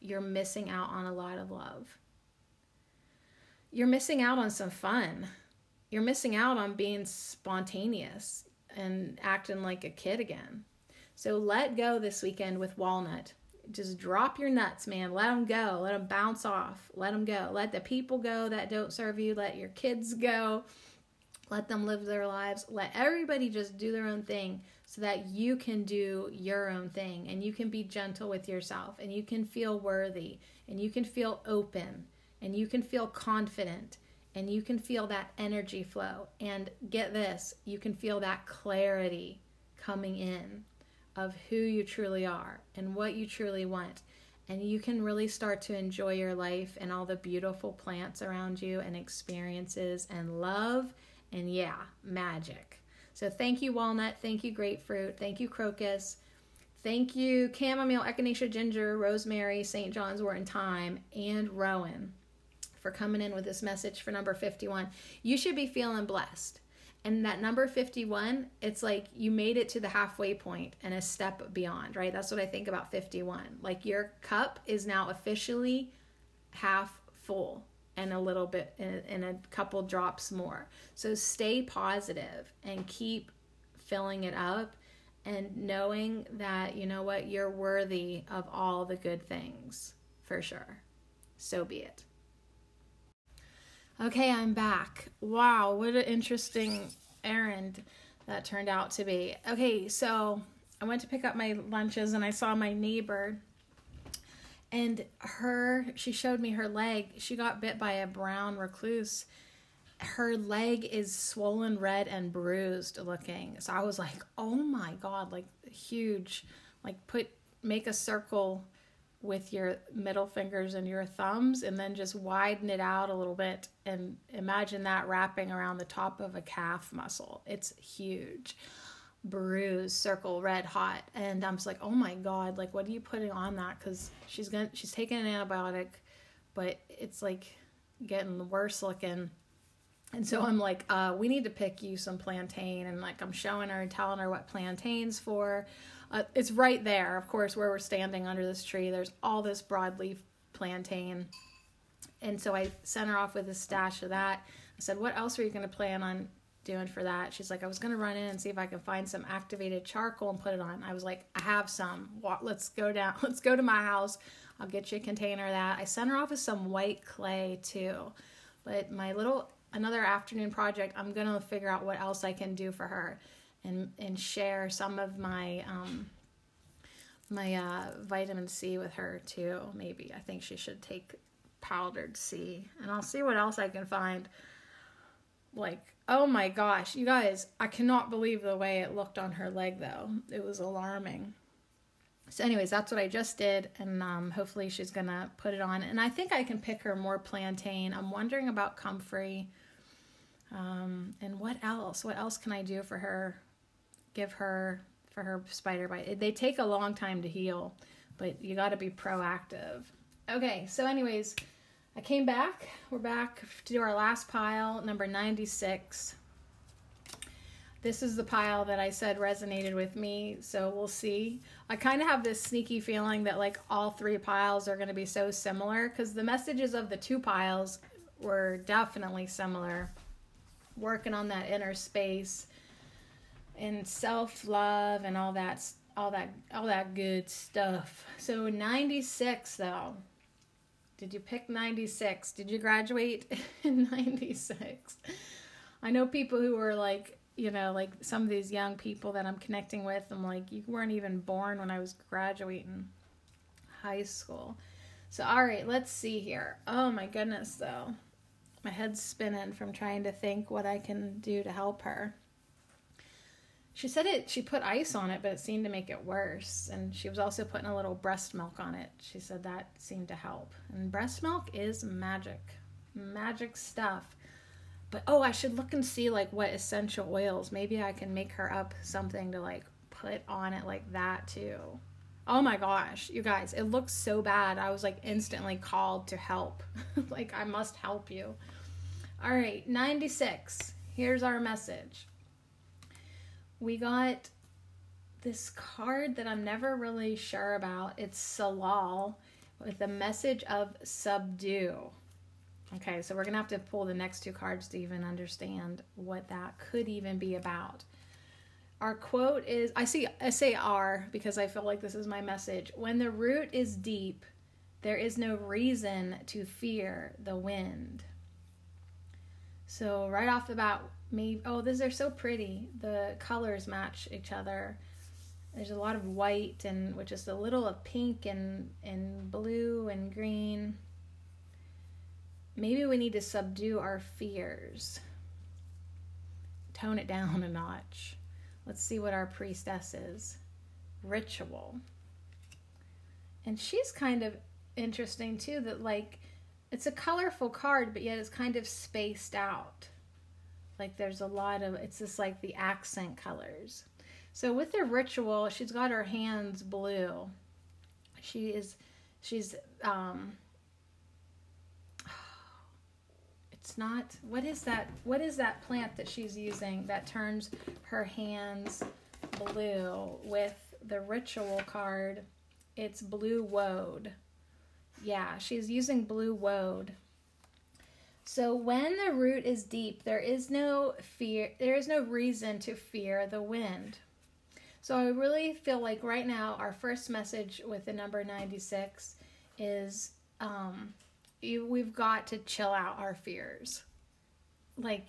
You're missing out on a lot of love. You're missing out on some fun. You're missing out on being spontaneous and acting like a kid again. So let go this weekend with Walnut. Just drop your nuts, man. Let them go. Let them bounce off. Let them go. Let the people go that don't serve you. Let your kids go. Let them live their lives. Let everybody just do their own thing so that you can do your own thing and you can be gentle with yourself and you can feel worthy and you can feel open and you can feel confident and you can feel that energy flow. And get this, you can feel that clarity coming in of who you truly are and what you truly want. And you can really start to enjoy your life and all the beautiful plants around you and experiences and love and, yeah, magic. So, thank you, walnut. Thank you, grapefruit. Thank you, crocus. Thank you, chamomile, echinacea, ginger, rosemary, St. John's wort and thyme, and rowan for coming in with this message for number 51. You should be feeling blessed. And that number 51, it's like you made it to the halfway point and a step beyond, right? That's what I think about 51. Like your cup is now officially half full and a little bit and a couple drops more. So stay positive and keep filling it up and knowing that you know what you're worthy of all the good things for sure. So be it. Okay, I'm back. Wow, what an interesting errand that turned out to be. Okay, so I went to pick up my lunches and I saw my neighbor and her she showed me her leg. She got bit by a brown recluse. Her leg is swollen red and bruised looking. So I was like, "Oh my god, like huge. Like put make a circle with your middle fingers and your thumbs and then just widen it out a little bit and imagine that wrapping around the top of a calf muscle. It's huge. Bruise, circle, red hot. And I'm just like, oh my God, like what are you putting on that? Cause she's gonna she's taking an antibiotic, but it's like getting worse looking. And so I'm like, uh, we need to pick you some plantain. And like, I'm showing her and telling her what plantain's for. Uh, it's right there, of course, where we're standing under this tree. There's all this broadleaf plantain. And so I sent her off with a stash of that. I said, What else are you going to plan on doing for that? She's like, I was to run in and see if I can find some activated charcoal and put it on. I was like, I have some. Let's go down. Let's go to my house. I'll get you a container of that. I sent her off with some white clay too. But my little another afternoon project, I'm to figure out what else I can do for her and and share some of my um, my uh, vitamin C with her too. Maybe I think she should take powdered C, and I'll see what else I can find. Like, oh my gosh, you guys, I cannot believe the way it looked on her leg though. It was alarming. So, anyways, that's what I just did, and um, hopefully she's gonna put it on. And I think I can pick her more plantain. I'm wondering about comfrey. Um, and what else? What else can I do for her? give her for her spider bite. They take a long time to heal, but you got to be proactive. Okay, so anyways, I came back. We're back to do our last pile, number 96. This is the pile that I said resonated with me, so we'll see. I kind of have this sneaky feeling that like all three piles are going to be so similar because the messages of the two piles were definitely similar. Working on that inner space and self-love and all that all that all that good stuff. So 96 though. Did you pick 96? Did you graduate in 96? I know people who were like, you know, like some of these young people that I'm connecting with, I'm like, you weren't even born when I was graduating high school. So, all right, let's see here. Oh my goodness, though. My head's spinning from trying to think what I can do to help her. She said it. She put ice on it, but it seemed to make it worse. And she was also putting a little breast milk on it. She said that seemed to help. And breast milk is magic, magic stuff. But oh, I should look and see like what essential oils. Maybe I can make her up something to like put on it like that too. Oh my gosh, you guys, it looks so bad. I was like instantly called to help. like I must help you. All right, 96. Here's our message we got this card that I'm never really sure about. It's Salal with the message of subdue. Okay, so we're to have to pull the next two cards to even understand what that could even be about. Our quote is I see I say R because I feel like this is my message. When the root is deep, there is no reason to fear the wind. So right off the bat, maybe oh these are so pretty. The colors match each other. There's a lot of white and which is a little of pink and and blue and green. Maybe we need to subdue our fears. Tone it down a notch. Let's see what our priestess is. Ritual. And she's kind of interesting too, that like it's a colorful card, but yet it's kind of spaced out. Like there's a lot of, it's just like the accent colors. So with the ritual, she's got her hands blue. She is, she's, um, it's not, what is that, what is that plant that she's using that turns her hands blue with the ritual card? It's blue woad. Yeah, she's using blue woad. So when the root is deep, there is no fear, there is no reason to fear the wind. So I really feel like right now our first message with the number 96 is um, you, we've got to chill out our fears. Like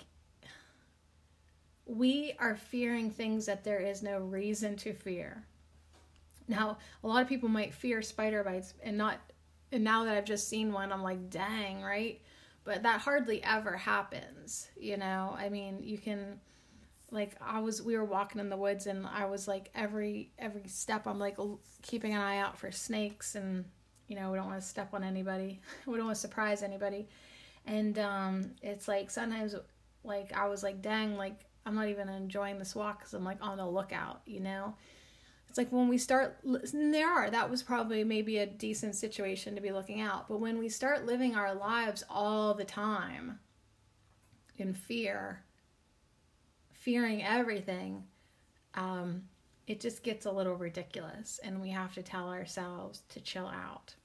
we are fearing things that there is no reason to fear. Now, a lot of people might fear spider bites and not and now that I've just seen one, I'm like, dang, right? But that hardly ever happens, you know? I mean, you can like I was we were walking in the woods and I was like every every step I'm like keeping an eye out for snakes and you know we don't want to step on anybody. We don't want to surprise anybody. And um it's like sometimes like I was like dang like I'm not even enjoying this walk because I'm like on the lookout you know it's like when we start there are that was probably maybe a decent situation to be looking out but when we start living our lives all the time in fear fearing everything, um, it just gets a little ridiculous, and we have to tell ourselves to chill out.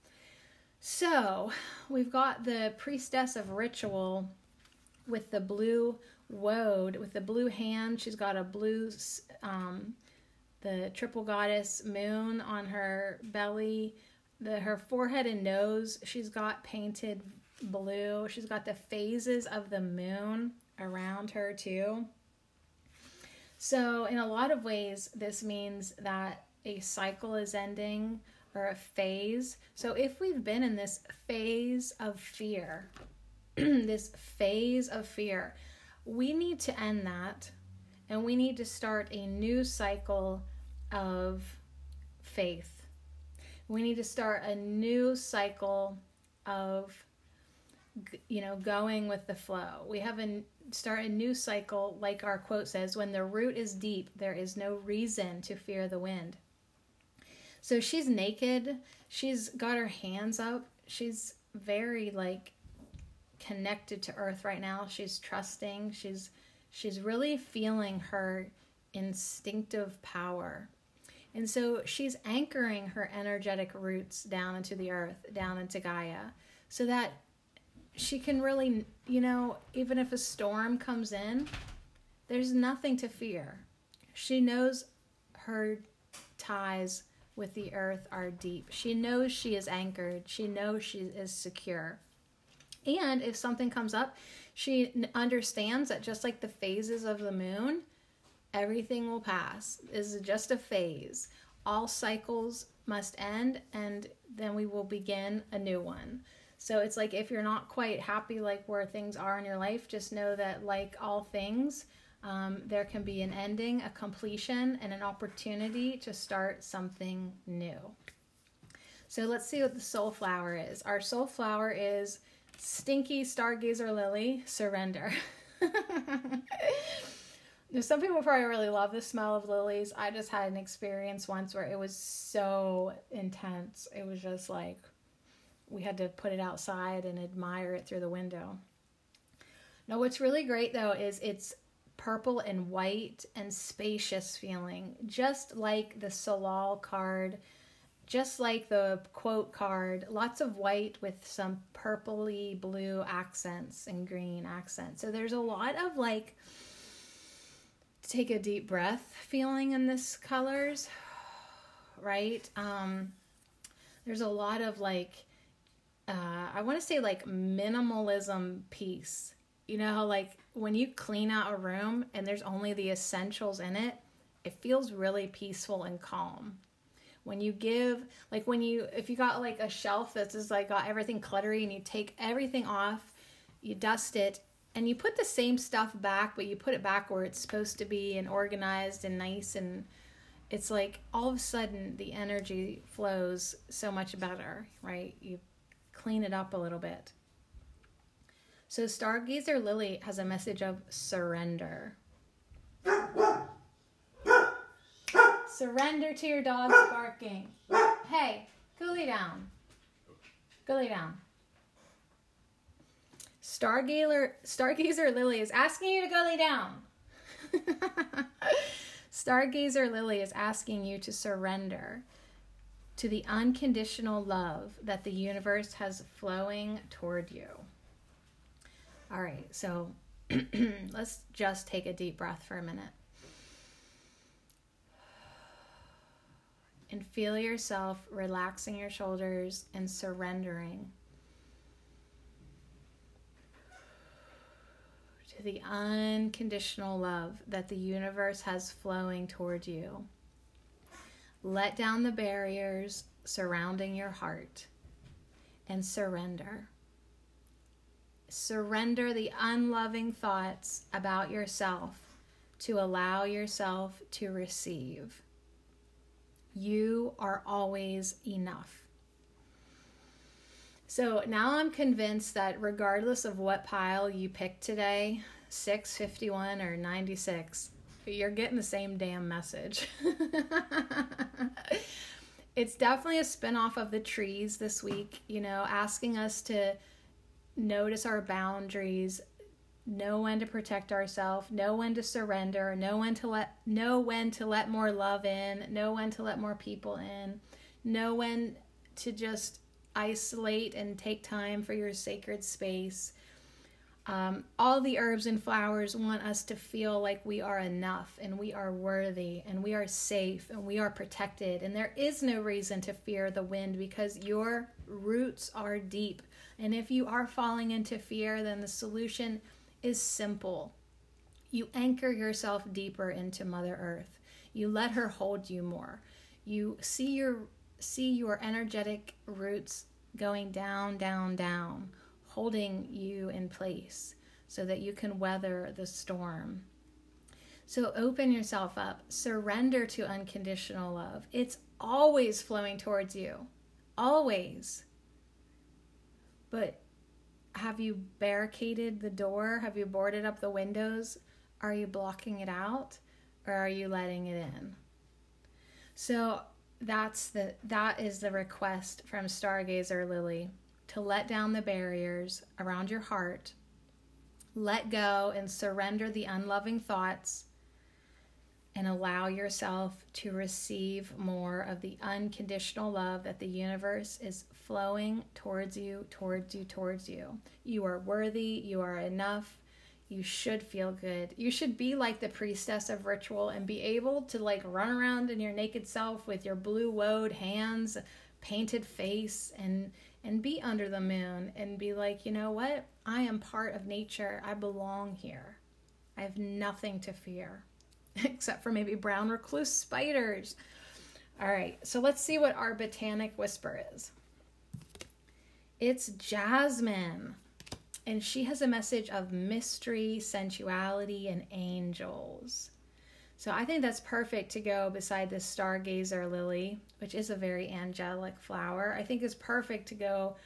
So, we've got the priestess of ritual with the blue woad, with the blue hand. She's got a blue, um, the triple goddess moon on her belly. The her forehead and nose, she's got painted blue. She's got the phases of the moon around her too. So, in a lot of ways, this means that a cycle is ending or a phase. So, if we've been in this phase of fear, this phase of fear, we need to end that and we need to start a new cycle of faith. We need to start a new cycle of you know going with the flow. We have a start a new cycle, like our quote says, when the root is deep, there is no reason to fear the wind. So she's naked, she's got her hands up, she's very like connected to earth right now. She's trusting, she's she's really feeling her instinctive power. And so she's anchoring her energetic roots down into the earth, down into Gaia, so that she can really, you know, even if a storm comes in, there's nothing to fear. She knows her ties with the earth are deep. She knows she is anchored. She knows she is secure. And if something comes up, she understands that just like the phases of the moon, everything will pass. This is just a phase. All cycles must end, and then we will begin a new one. So it's like if you're not quite happy like where things are in your life, just know that like all things, um, there can be an ending, a completion, and an opportunity to start something new. So let's see what the soul flower is. Our soul flower is stinky stargazer lily, surrender. Some people probably really love the smell of lilies. I just had an experience once where it was so intense. It was just like, we had to put it outside and admire it through the window. Now, what's really great though is it's purple and white and spacious feeling, just like the Salal card, just like the quote card. Lots of white with some purpley blue accents and green accents. So there's a lot of like, take a deep breath feeling in this colors, right? Um, there's a lot of like uh, I want to say like minimalism piece. You know how like when you clean out a room and there's only the essentials in it, it feels really peaceful and calm. When you give, like when you, if you got like a shelf that's just like got everything cluttery and you take everything off, you dust it, and you put the same stuff back, but you put it back where it's supposed to be and organized and nice and it's like all of a sudden the energy flows so much better, right? You clean it up a little bit. So, Stargazer Lily has a message of surrender. Surrender to your dog's barking. Hey, go lay down. Go lay down. Stargazer, Stargazer Lily is asking you to go lay down. Stargazer Lily is asking you to surrender to the unconditional love that the universe has flowing toward you. All right, so let's just take a deep breath for a minute. And feel yourself relaxing your shoulders and surrendering to the unconditional love that the universe has flowing toward you. Let down the barriers surrounding your heart and surrender. Surrender the unloving thoughts about yourself to allow yourself to receive. You are always enough. So now I'm convinced that regardless of what pile you pick today, 651 or 96, you're getting the same damn message. it's definitely a spinoff of the trees this week, you know, asking us to notice our boundaries, know when to protect ourselves, know when to surrender, know when to let know when to let more love in, know when to let more people in, know when to just isolate and take time for your sacred space. Um, all the herbs and flowers want us to feel like we are enough and we are worthy and we are safe and we are protected. And there is no reason to fear the wind because your roots are deep. And if you are falling into fear, then the solution is simple. You anchor yourself deeper into Mother Earth. You let her hold you more. You see your see your energetic roots going down, down, down, holding you in place so that you can weather the storm. So open yourself up, surrender to unconditional love. It's always flowing towards you, always. But have you barricaded the door? Have you boarded up the windows? Are you blocking it out or are you letting it in? So that's the that is the request from stargazer lily to let down the barriers around your heart let go and surrender the unloving thoughts and allow yourself to receive more of the unconditional love that the universe is flowing towards you, towards you, towards you. You are worthy, you are enough, you should feel good. You should be like the priestess of ritual and be able to like run around in your naked self with your blue woad hands, painted face and and be under the moon and be like, "You know what? I am part of nature. I belong here. I have nothing to fear." Except for maybe brown recluse spiders. All right, so let's see what our botanic whisper is. It's jasmine and she has a message of mystery, sensuality, and angels. So I think that's perfect to go beside this stargazer lily, which is a very angelic flower. I think is perfect to go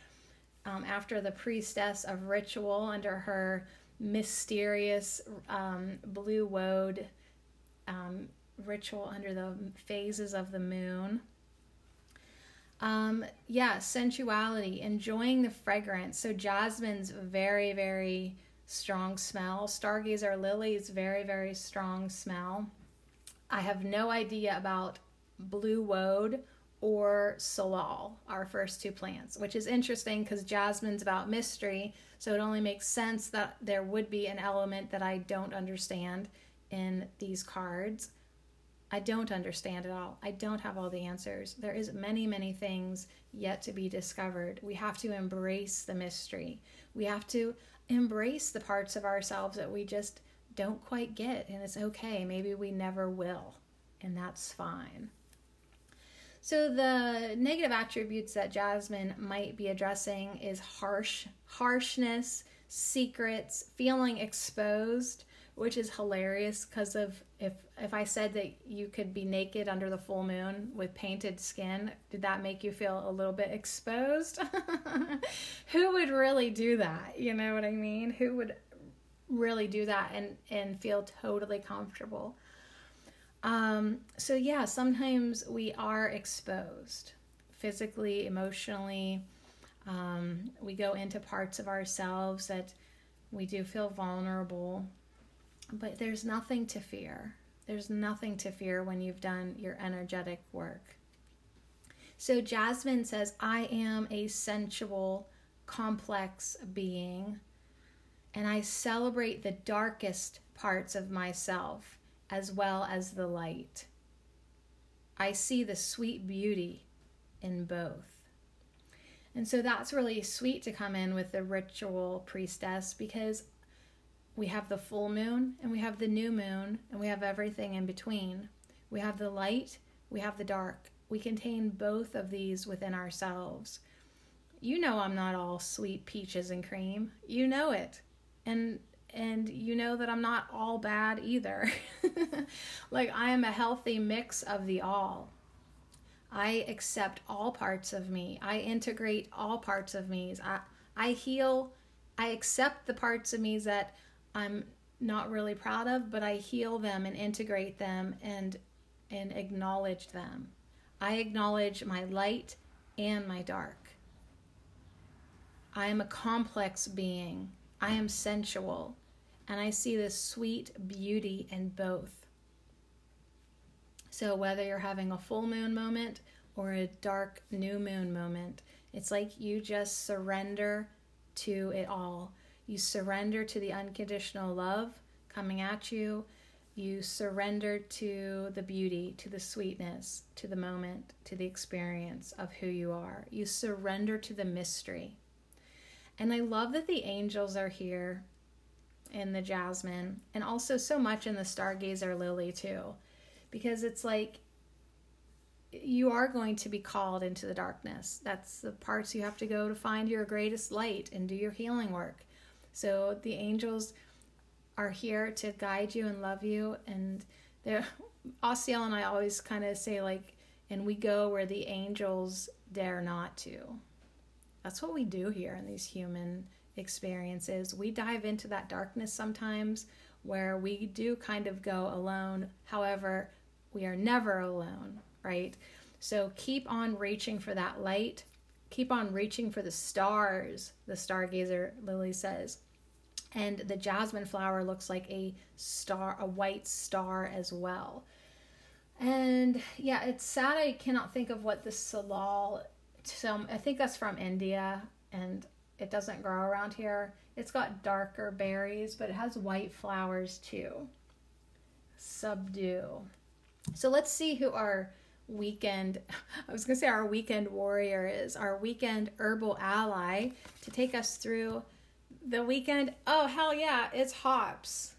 um, after the priestess of ritual under her mysterious um, blue woad um, ritual under the phases of the moon. Um, yeah, sensuality, enjoying the fragrance. So jasmine's very, very strong smell. Stargazer lilies, very, very strong smell. I have no idea about blue woad or salal, our first two plants, which is interesting because jasmine's about mystery. So it only makes sense that there would be an element that I don't understand in these cards. I don't understand it all. I don't have all the answers. There is many, many things yet to be discovered. We have to embrace the mystery. We have to embrace the parts of ourselves that we just don't quite get and it's okay. Maybe we never will, and that's fine. So the negative attributes that Jasmine might be addressing is harsh, harshness, secrets, feeling exposed, which is hilarious because of if if I said that you could be naked under the full moon with painted skin, did that make you feel a little bit exposed? Who would really do that? You know what I mean? Who would really do that and and feel totally comfortable? Um, so yeah, sometimes we are exposed physically, emotionally. Um, we go into parts of ourselves that we do feel vulnerable but there's nothing to fear. There's nothing to fear when you've done your energetic work. So Jasmine says, I am a sensual, complex being, and I celebrate the darkest parts of myself as well as the light. I see the sweet beauty in both. And so that's really sweet to come in with the ritual priestess because we have the full moon and we have the new moon and we have everything in between. We have the light, we have the dark. We contain both of these within ourselves. You know I'm not all sweet peaches and cream. You know it. And and you know that I'm not all bad either. like I am a healthy mix of the all. I accept all parts of me. I integrate all parts of me. I I heal. I accept the parts of me that I'm not really proud of, but I heal them and integrate them and and acknowledge them. I acknowledge my light and my dark. I am a complex being. I am sensual, and I see this sweet beauty in both. So, whether you're having a full moon moment or a dark new moon moment, it's like you just surrender to it all. You surrender to the unconditional love coming at you. You surrender to the beauty, to the sweetness, to the moment, to the experience of who you are. You surrender to the mystery. And I love that the angels are here in the jasmine and also so much in the stargazer lily too because it's like you are going to be called into the darkness that's the parts you have to go to find your greatest light and do your healing work so the angels are here to guide you and love you. And they're, Osceola and I always kind of say, like, and we go where the angels dare not to. That's what we do here in these human experiences. We dive into that darkness sometimes where we do kind of go alone. However, we are never alone, right? So keep on reaching for that light. Keep on reaching for the stars, the stargazer Lily says and the jasmine flower looks like a star, a white star as well. And yeah, it's sad I cannot think of what the salal. So I think that's from India, and it doesn't grow around here. It's got darker berries, but it has white flowers too. Subdue. So let's see who our weekend I was going to say our weekend warrior is, our weekend herbal ally to take us through the weekend, oh hell yeah, it's hops.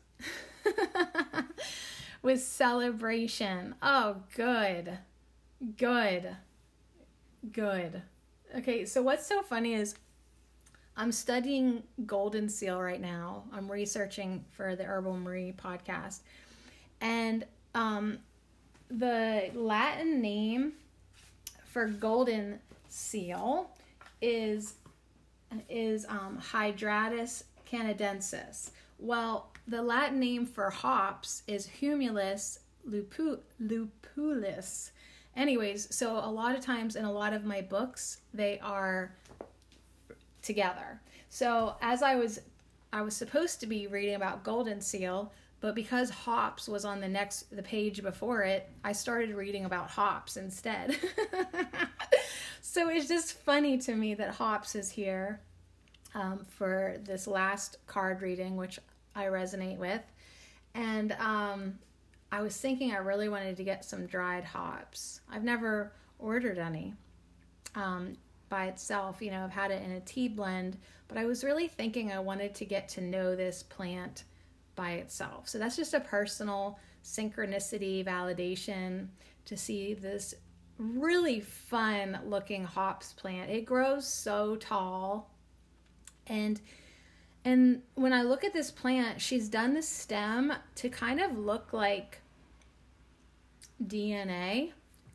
With celebration. Oh, good. Good. Good. Okay, so what's so funny is I'm studying Golden Seal right now. I'm researching for the Herbal Marie podcast. And um, the Latin name for Golden Seal is is um, Hydrastis canadensis. Well, the Latin name for hops is Humulus lupu- lupulus. Anyways, so a lot of times in a lot of my books, they are together. So as I was I was supposed to be reading about golden seal, but because hops was on the next the page before it, I started reading about hops instead. so it's just funny to me that hops is here um, for this last card reading, which I resonate with. And um, I was thinking I really wanted to get some dried hops. I've never ordered any um, by itself. You know, I've had it in a tea blend, but I was really thinking I wanted to get to know this plant by itself. So that's just a personal synchronicity validation to see this really fun looking hops plant. It grows so tall and And when I look at this plant, she's done the stem to kind of look like DNA,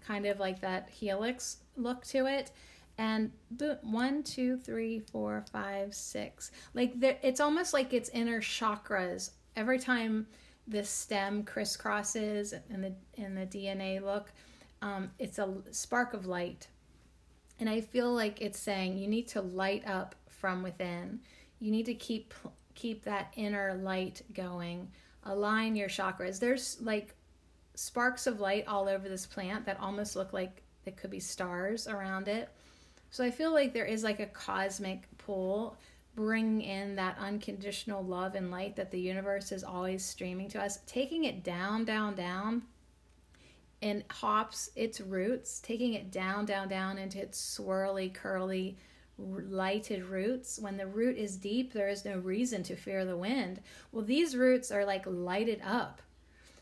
kind of like that helix look to it. And one, two, three, four, five, six. Like there, it's almost like it's inner chakras. Every time this stem crisscrosses in the in the DNA look, um, it's a spark of light. And I feel like it's saying you need to light up from within. You need to keep keep that inner light going. Align your chakras. There's like sparks of light all over this plant that almost look like it could be stars around it. So I feel like there is like a cosmic pull bringing in that unconditional love and light that the universe is always streaming to us, taking it down, down, down, and hops its roots, taking it down, down, down into its swirly, curly, lighted roots. When the root is deep, there is no reason to fear the wind. Well, these roots are like lighted up.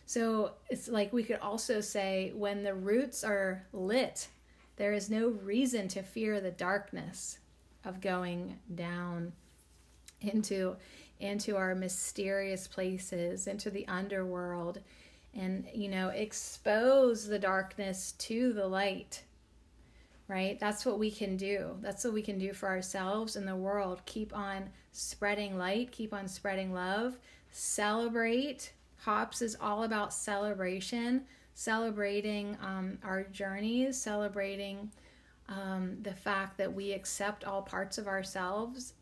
So it's like we could also say when the roots are lit, there is no reason to fear the darkness of going down into into our mysterious places, into the underworld and you know, expose the darkness to the light. Right? That's what we can do. That's what we can do for ourselves and the world. Keep on spreading light, keep on spreading love, celebrate. Hops is all about celebration, celebrating um, our journeys, celebrating um, the fact that we accept all parts of ourselves,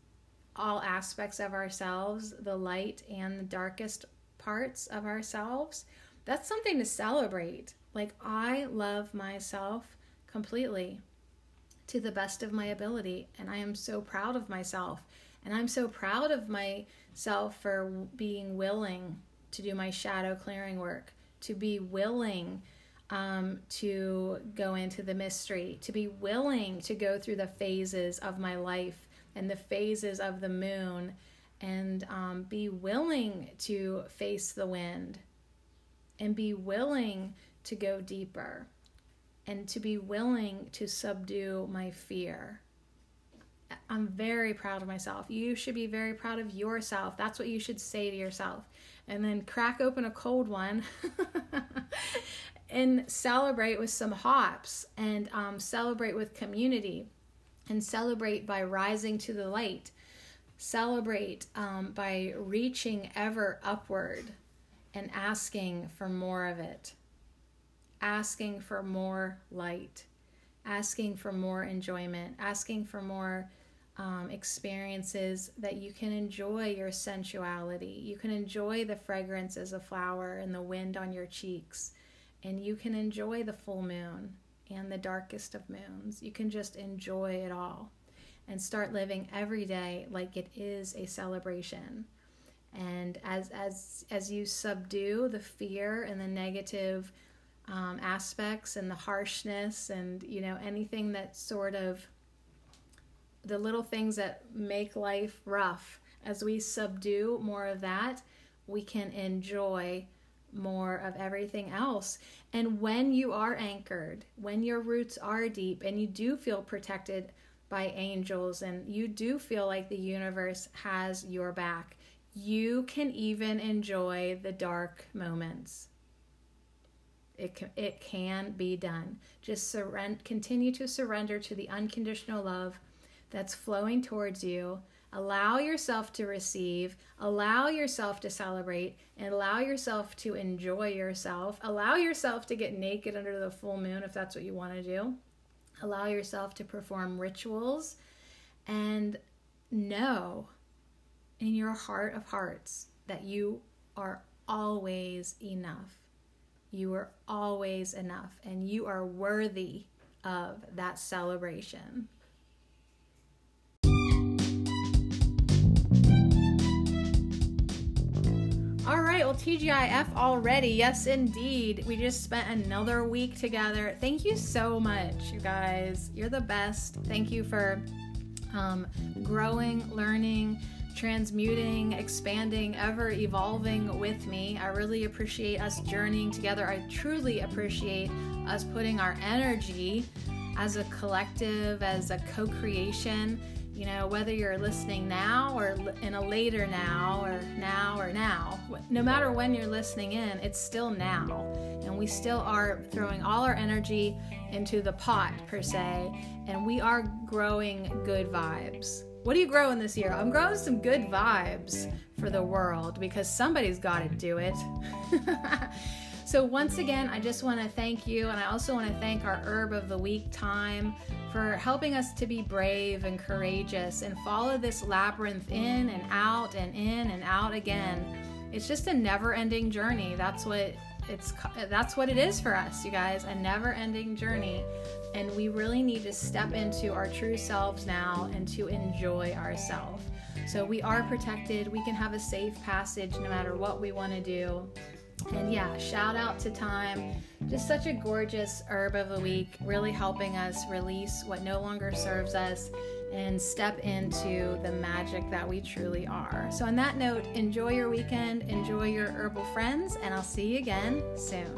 all aspects of ourselves, the light and the darkest parts of ourselves. That's something to celebrate. Like, I love myself completely to the best of my ability, and I am so proud of myself. And I'm so proud of myself for being willing to do my shadow clearing work, to be willing um, to go into the mystery, to be willing to go through the phases of my life and the phases of the moon, and um, be willing to face the wind and be willing to go deeper and to be willing to subdue my fear. I'm very proud of myself. You should be very proud of yourself. That's what you should say to yourself. And then crack open a cold one and celebrate with some hops and um, celebrate with community and celebrate by rising to the light. Celebrate um, by reaching ever upward and asking for more of it, asking for more light, asking for more enjoyment, asking for more um, experiences that you can enjoy your sensuality. You can enjoy the fragrance as a flower and the wind on your cheeks, and you can enjoy the full moon and the darkest of moons. You can just enjoy it all and start living every day like it is a celebration and as as as you subdue the fear and the negative um, aspects and the harshness and you know anything that sort of the little things that make life rough as we subdue more of that we can enjoy more of everything else and when you are anchored when your roots are deep and you do feel protected by angels and you do feel like the universe has your back you can even enjoy the dark moments. It can, it can be done. Just surrender, continue to surrender to the unconditional love that's flowing towards you. Allow yourself to receive, allow yourself to celebrate, and allow yourself to enjoy yourself. Allow yourself to get naked under the full moon if that's what you want to do. Allow yourself to perform rituals and know in your heart of hearts that you are always enough. You are always enough, and you are worthy of that celebration. Right, well, TGIF already. Yes, indeed. We just spent another week together. Thank you so much, you guys. You're the best. Thank you for um, growing, learning, transmuting, expanding, ever evolving with me. I really appreciate us journeying together. I truly appreciate us putting our energy as a collective, as a co creation you know, whether you're listening now or in a later now or now or now, no matter when you're listening in, it's still now. And we still are throwing all our energy into the pot, per se, and we are growing good vibes. What are you growing this year? I'm growing some good vibes for the world because somebody's got to do it. so, once again, I just want to thank you, and I also want to thank our Herb of the Week Thyme for helping us to be brave and courageous and follow this labyrinth in and out and in and out again. It's just a never-ending journey. That's what it's that's what it is for us, you guys, a never-ending journey. And we really need to step into our true selves now and to enjoy ourselves. So we are protected. We can have a safe passage no matter what we want to do. And yeah, shout out to Thyme. Just such a gorgeous herb of the week, really helping us release what no longer serves us and step into the magic that we truly are. So, on that note, enjoy your weekend, enjoy your herbal friends, and I'll see you again soon.